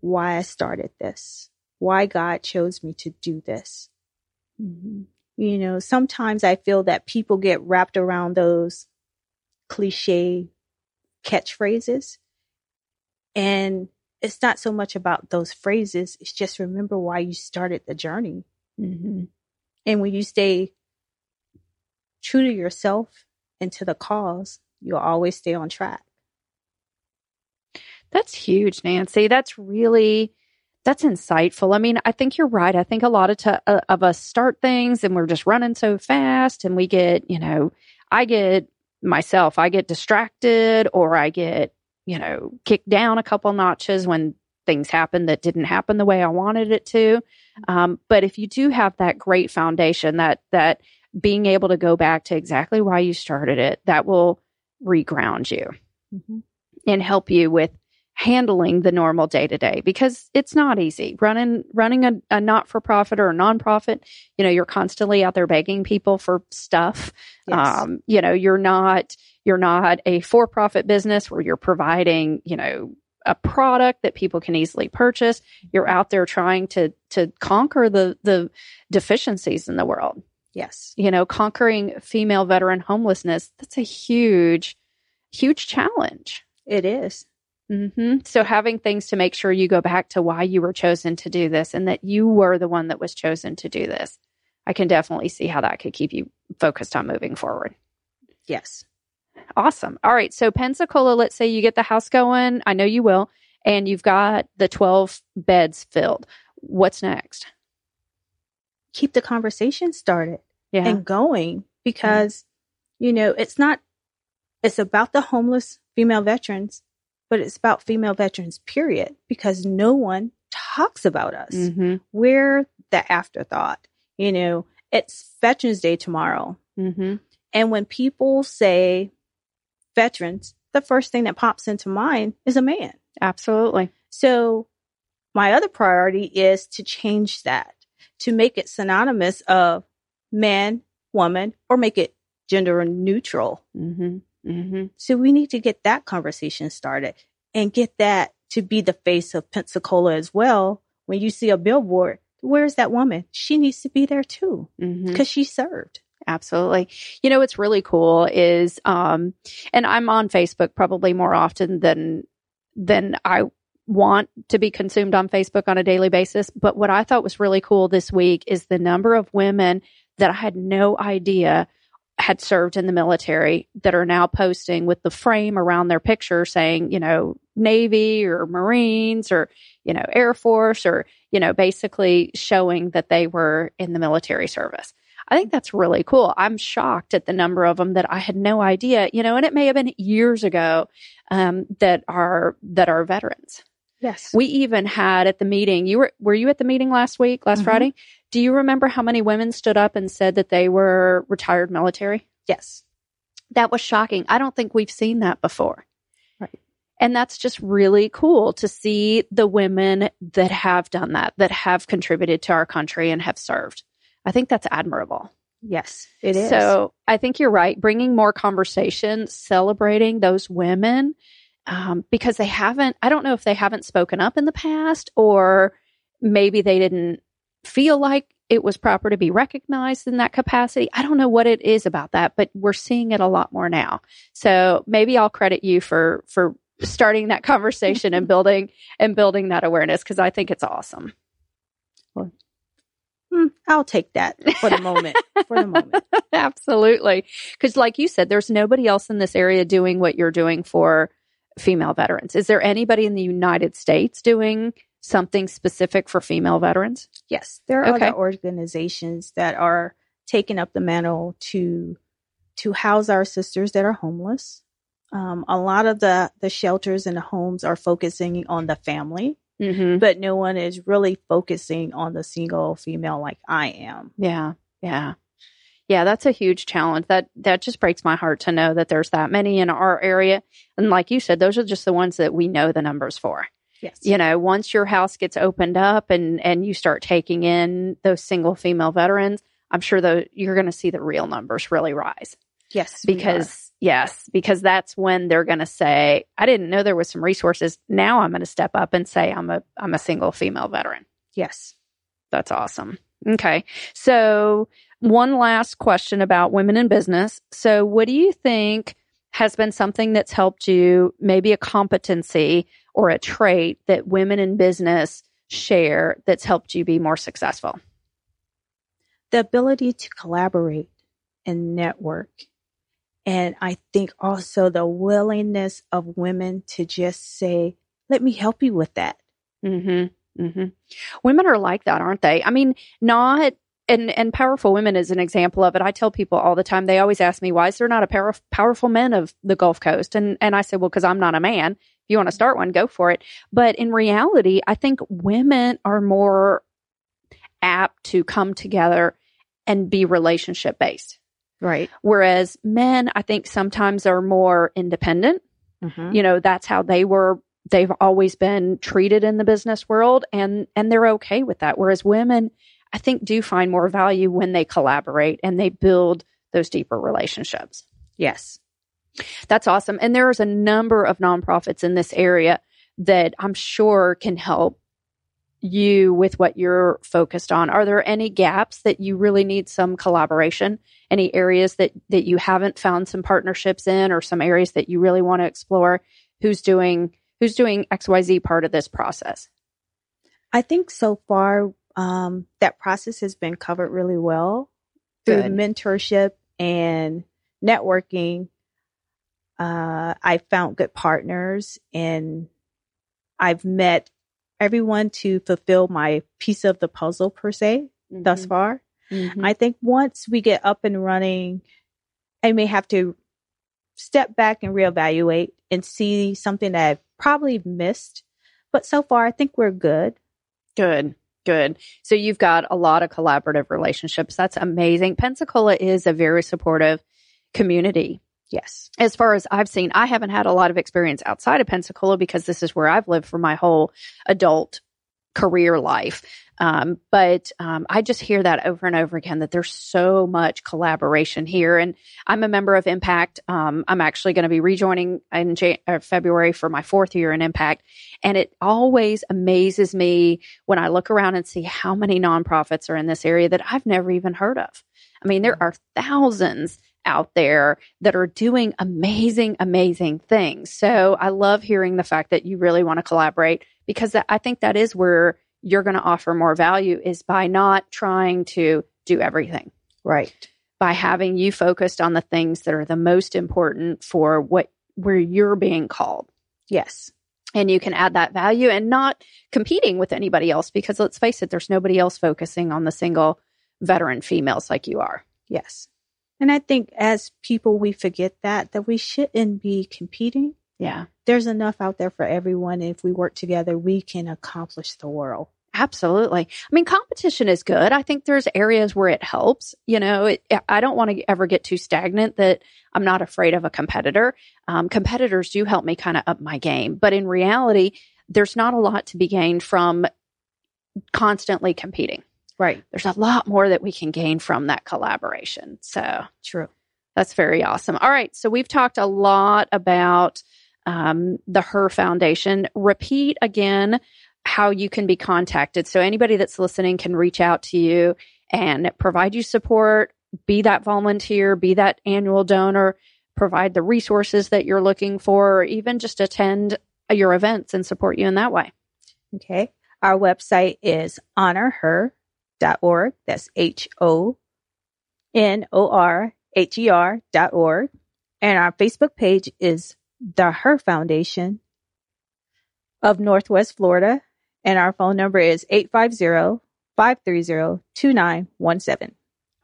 why I started this, why God chose me to do this. Mm-hmm. You know, sometimes I feel that people get wrapped around those cliche catchphrases. And it's not so much about those phrases, it's just remember why you started the journey. Mm-hmm. And when you stay true to yourself and to the cause, you'll always stay on track. That's huge, Nancy. That's really that's insightful. I mean, I think you're right. I think a lot of t- uh, of us start things and we're just running so fast and we get, you know, I get myself, I get distracted or I get, you know, kicked down a couple notches when things happen that didn't happen the way I wanted it to. Um, but if you do have that great foundation, that that being able to go back to exactly why you started it, that will reground you Mm-hmm. and help you with handling the normal day to day because it's not easy running running a, a not for profit or a nonprofit you know you're constantly out there begging people for stuff Yes. um you know you're not you're not a for profit business where you're providing you know a product that people can easily purchase you're out there trying to to conquer the the deficiencies in the world yes. you know conquering female veteran homelessness that's a huge huge challenge It is. Hmm So having things to make sure you go back to why you were chosen to do this and that you were the one that was chosen to do this. I can definitely see how that could keep you focused on moving forward. Yes. Awesome. All right. So Pensacola, let's say you get the house going. I know you will. And you've got the 12 beds filled. What's next? Keep the conversation started. Yeah. and going because you know it's not it's about the homeless female veterans but it's about female veterans period because no one talks about us mm-hmm. we're the afterthought you know it's veterans day tomorrow Mm-hmm. and when people say veterans the first thing that pops into mind is a man Absolutely. so my other priority is to change that, to make it synonymous of man, woman, or make it gender neutral. Mm-hmm. Mm-hmm. So we need to get that conversation started and get that to be the face of Pensacola as well. When you see a billboard, where's that woman? She needs to be there too Mm-hmm. because she served. Absolutely. You know, what's really cool is, um, and I'm on Facebook probably more often than, than I want to be consumed on Facebook on a daily basis. But what I thought was really cool this week is the number of women that I had no idea had served in the military that are now posting with the frame around their picture saying, you know, Navy or Marines or, you know, Air Force or, you know, basically showing that they were in the military service. I think that's really cool. I'm shocked at the number of them that I had no idea, you know, and it may have been years ago um, that are that are veterans. Yes. We even had at the meeting, you were were you at the meeting last week, last Mhm. Friday? Do you remember how many women stood up and said that they were retired military? Yes. That was shocking. I don't think we've seen that before. Right. And that's just really cool to see the women that have done that, that have contributed to our country and have served. I think that's admirable. Yes, it is. So I think you're right. Bringing more conversation, celebrating those women, um, because they haven't, I don't know if they haven't spoken up in the past or maybe they didn't feel like it was proper to be recognized in that capacity. I don't know what it is about that, but we're seeing it a lot more now. So maybe I'll credit you for, for starting that conversation and building and building that awareness because I think it's awesome. Hmm, I'll take that for the moment. for the moment. Absolutely. Because, like you said, there's nobody else in this area doing what you're doing for female veterans. Is there anybody in the United States doing something specific for female veterans? Yes, there are Okay. other organizations that are taking up the mantle to to house our sisters that are homeless. Um, a lot of the the shelters and the homes are focusing on the family, Mm-hmm. but no one is really focusing on the single female like I am. Yeah. Yeah. Yeah, that's a huge challenge. That that just breaks my heart to know that there's that many in our area. And like you said, those are just the ones that we know the numbers for. Yes. you know once your house gets opened up and and you start taking in those single female veterans i'm sure that you're going to see the real numbers really rise Yes. because yes because that's when they're going to say i didn't know there was some resources now i'm going to step up and say i'm a i'm a single female veteran yes. that's awesome okay so one last question about women in business so what do you think has been something that's helped you maybe a competency or a trait that women in business share that's helped you be more successful the ability to collaborate and network. And I think also the willingness of women to just say, let me help you with that. Mm-hmm. Mm-hmm. Women are like that, aren't they? I mean, not and and powerful women is an example of it. I tell people all the time. They always ask me, "Why is there not a power, powerful men of the Gulf Coast?" And and I say, "Well, because I'm not a man. If you want to start one, go for it." But in reality, I think women are more apt to come together and be relationship based, Right. whereas men, I think, sometimes are more independent Mm-hmm. you know that's how they were they've always been treated in the business world and and they're okay with that whereas women i think do find more value when they collaborate and they build those deeper relationships. Yes. that's awesome. And there's a number of nonprofits in this area that i'm sure can help you with what you're focused on. Are there any gaps that you really need some collaboration? Any areas that that you haven't found some partnerships in or some areas that you really want to explore? Who's doing who's doing xyz part of this process? I think so far um, that process has been covered really well through Good. mentorship and networking. Uh, I found good partners and I've met everyone to fulfill my piece of the puzzle per se thus far. Mhm. I think once we get up and running, I may have to step back and reevaluate and see something that I've probably missed. But so far, I think we're good. Good, good. So you've got a lot of collaborative relationships. That's amazing. Pensacola is a very supportive community. Yes. As far as I've seen, I haven't had a lot of experience outside of Pensacola because this is where I've lived for my whole adult career life. Um, but um, I just hear that over and over again that there's so much collaboration here. And I'm a member of Impact. Um, I'm actually going to be rejoining in Jan- uh, February for my fourth year in Impact. And it always amazes me when I look around and see how many nonprofits are in this area that I've never even heard of. I mean, there are thousands out there that are doing amazing, amazing things. So I love hearing the fact that you really want to collaborate because I think that is where you're going to offer more value is by not trying to do everything. Right. By having you focused on the things that are the most important for what where you're being called. Yes. And you can add that value and not competing with anybody else because let's face it, there's nobody else focusing on the single veteran females like you are. Yes. And I think as people, we forget that, that we shouldn't be competing. Yeah. There's enough out there for everyone. If we work together, we can accomplish the world. Absolutely. I mean, competition is good. I think there's areas where it helps. You know, it, I don't want to ever get too stagnant that I'm not afraid of a competitor. Um, competitors do help me kind of up my game. But in reality, there's not a lot to be gained from constantly competing. Right. There's a lot more that we can gain from that collaboration. So true. That's very awesome. All right. So we've talked a lot about um, the Her Foundation. Repeat again how you can be contacted. So anybody that's listening can reach out to you and provide you support, be that volunteer, be that annual donor, provide the resources that you're looking for, or even just attend your events and support you in that way. Okay. Our website is honorher honor.org. That's H O N O R H E R dot org. And our Facebook page is the Her Foundation of Northwest Florida. And our phone number is 850 530 2917.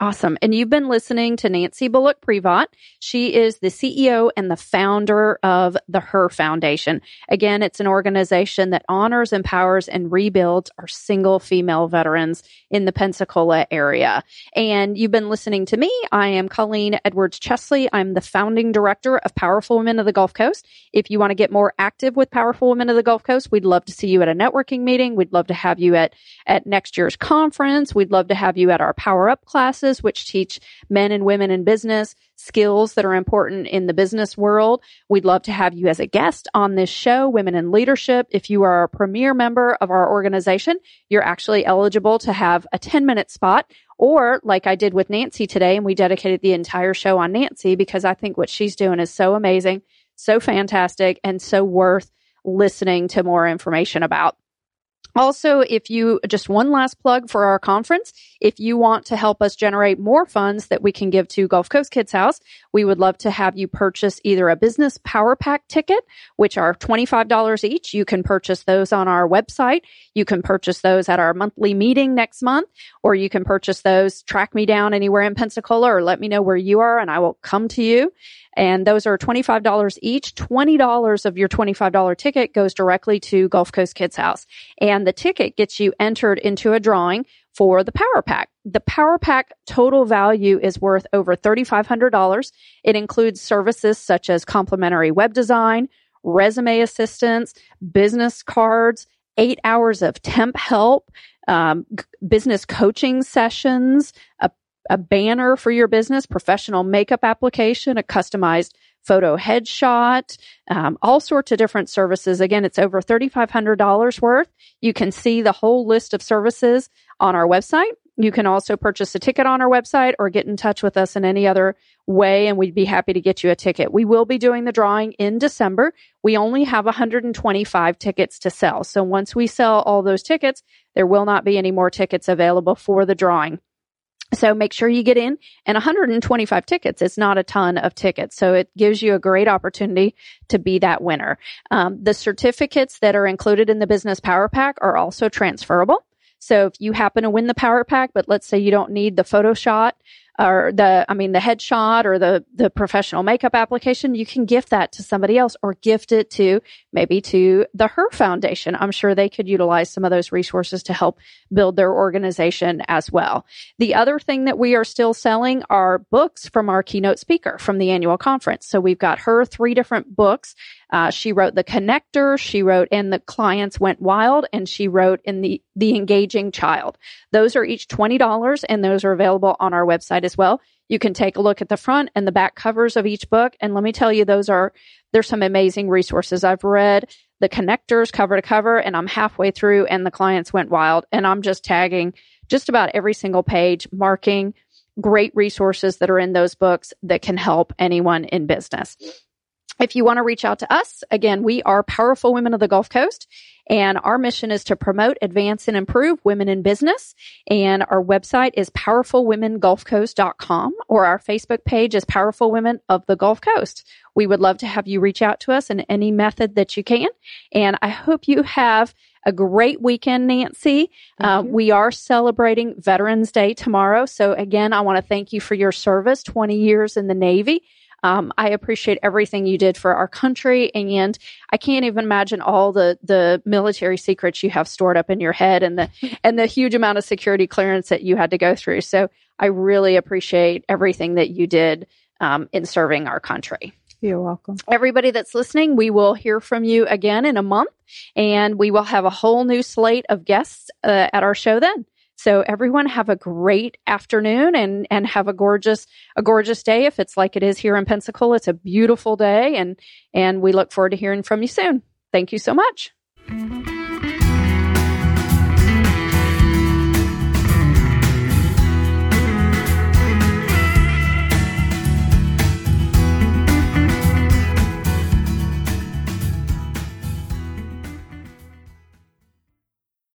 Awesome. And you've been listening to Nancy Bullock Prevot. She is the CEO and the founder of the Her Foundation. Again, it's an organization that honors, empowers, and rebuilds our single female veterans in the Pensacola area. And you've been listening to me. I am Colleen Edwards Chesley. I'm the founding director of Powerful Women of the Gulf Coast. If you want to get more active with Powerful Women of the Gulf Coast, we'd love to see you at a networking meeting. We'd love to have you at, at next year's conference. We'd love to have you at our Power Up classes classes, which teach men and women in business skills that are important in the business world. We'd love to have you as a guest on this show, Women in Leadership. If you are a premier member of our organization, you're actually eligible to have a 10 minute spot or like I did with Nancy today, and we dedicated the entire show on Nancy because I think what she's doing is so amazing, so fantastic, and so worth listening to more information about. Also, if you just one last plug for our conference, if you want to help us generate more funds that we can give to Gulf Coast Kids House, we would love to have you purchase either a business power pack ticket, which are $25 each. You can purchase those on our website. You can purchase those at our monthly meeting next month, or you can purchase those, track me down anywhere in Pensacola or let me know where you are and I will come to you. And those are $25 each. $20 of your $25 ticket goes directly to Gulf Coast Kids House. And the ticket gets you entered into a drawing for the Power Pack. The Power Pack total value is worth over $3,500. It includes services such as complimentary web design, resume assistance, business cards, eight hours of temp help, um, business coaching sessions, a a banner for your business, professional makeup application, a customized photo headshot, um, all sorts of different services. Again, it's over $3,500 worth. You can see the whole list of services on our website. You can also purchase a ticket on our website or get in touch with us in any other way, and we'd be happy to get you a ticket. We will be doing the drawing in December. We only have 125 tickets to sell. So once we sell all those tickets, there will not be any more tickets available for the drawing. So make sure you get in and 125 tickets is not a ton of tickets. So it gives you a great opportunity to be that winner. Um, the certificates that are included in the business power pack are also transferable. So if you happen to win the power pack, but let's say you don't need the photo shot or the, I mean, the headshot or the, the professional makeup application, you can gift that to somebody else or gift it to maybe to the Her Foundation. I'm sure they could utilize some of those resources to help build their organization as well. The other thing that we are still selling are books from our keynote speaker from the annual conference. So we've got her three different books. Uh, she wrote The Connector. She wrote And the Clients Went Wild. And she wrote in the, the Engaging Child. Those are each $20 and those are available on our website as well. You can take a look at the front and the back covers of each book. And let me tell you, those are, there's some amazing resources. I've read the connectors cover to cover and I'm halfway through and the clients went wild and I'm just tagging just about every single page, marking great resources that are in those books that can help anyone in business. If you want to reach out to us, again, we are Powerful Women of the Gulf Coast. And our mission is to promote, advance, and improve women in business. And our website is powerfulwomengulfcoast.com or our Facebook page is Powerful Women of the Gulf Coast. We would love to have you reach out to us in any method that you can. And I hope you have a great weekend, Nancy. Uh, we are celebrating Veterans Day tomorrow. So again, I want to thank you for your service, 20 years in the Navy. Um, I appreciate everything you did for our country, and I can't even imagine all the the military secrets you have stored up in your head, and the and the huge amount of security clearance that you had to go through. So I really appreciate everything that you did um, in serving our country. You're welcome. Everybody that's listening, we will hear from you again in a month, and we will have a whole new slate of guests uh, at our show then. So everyone have a great afternoon and and have a gorgeous a gorgeous day if it's like it is here in Pensacola. It's a beautiful day and and we look forward to hearing from you soon. Thank you so much.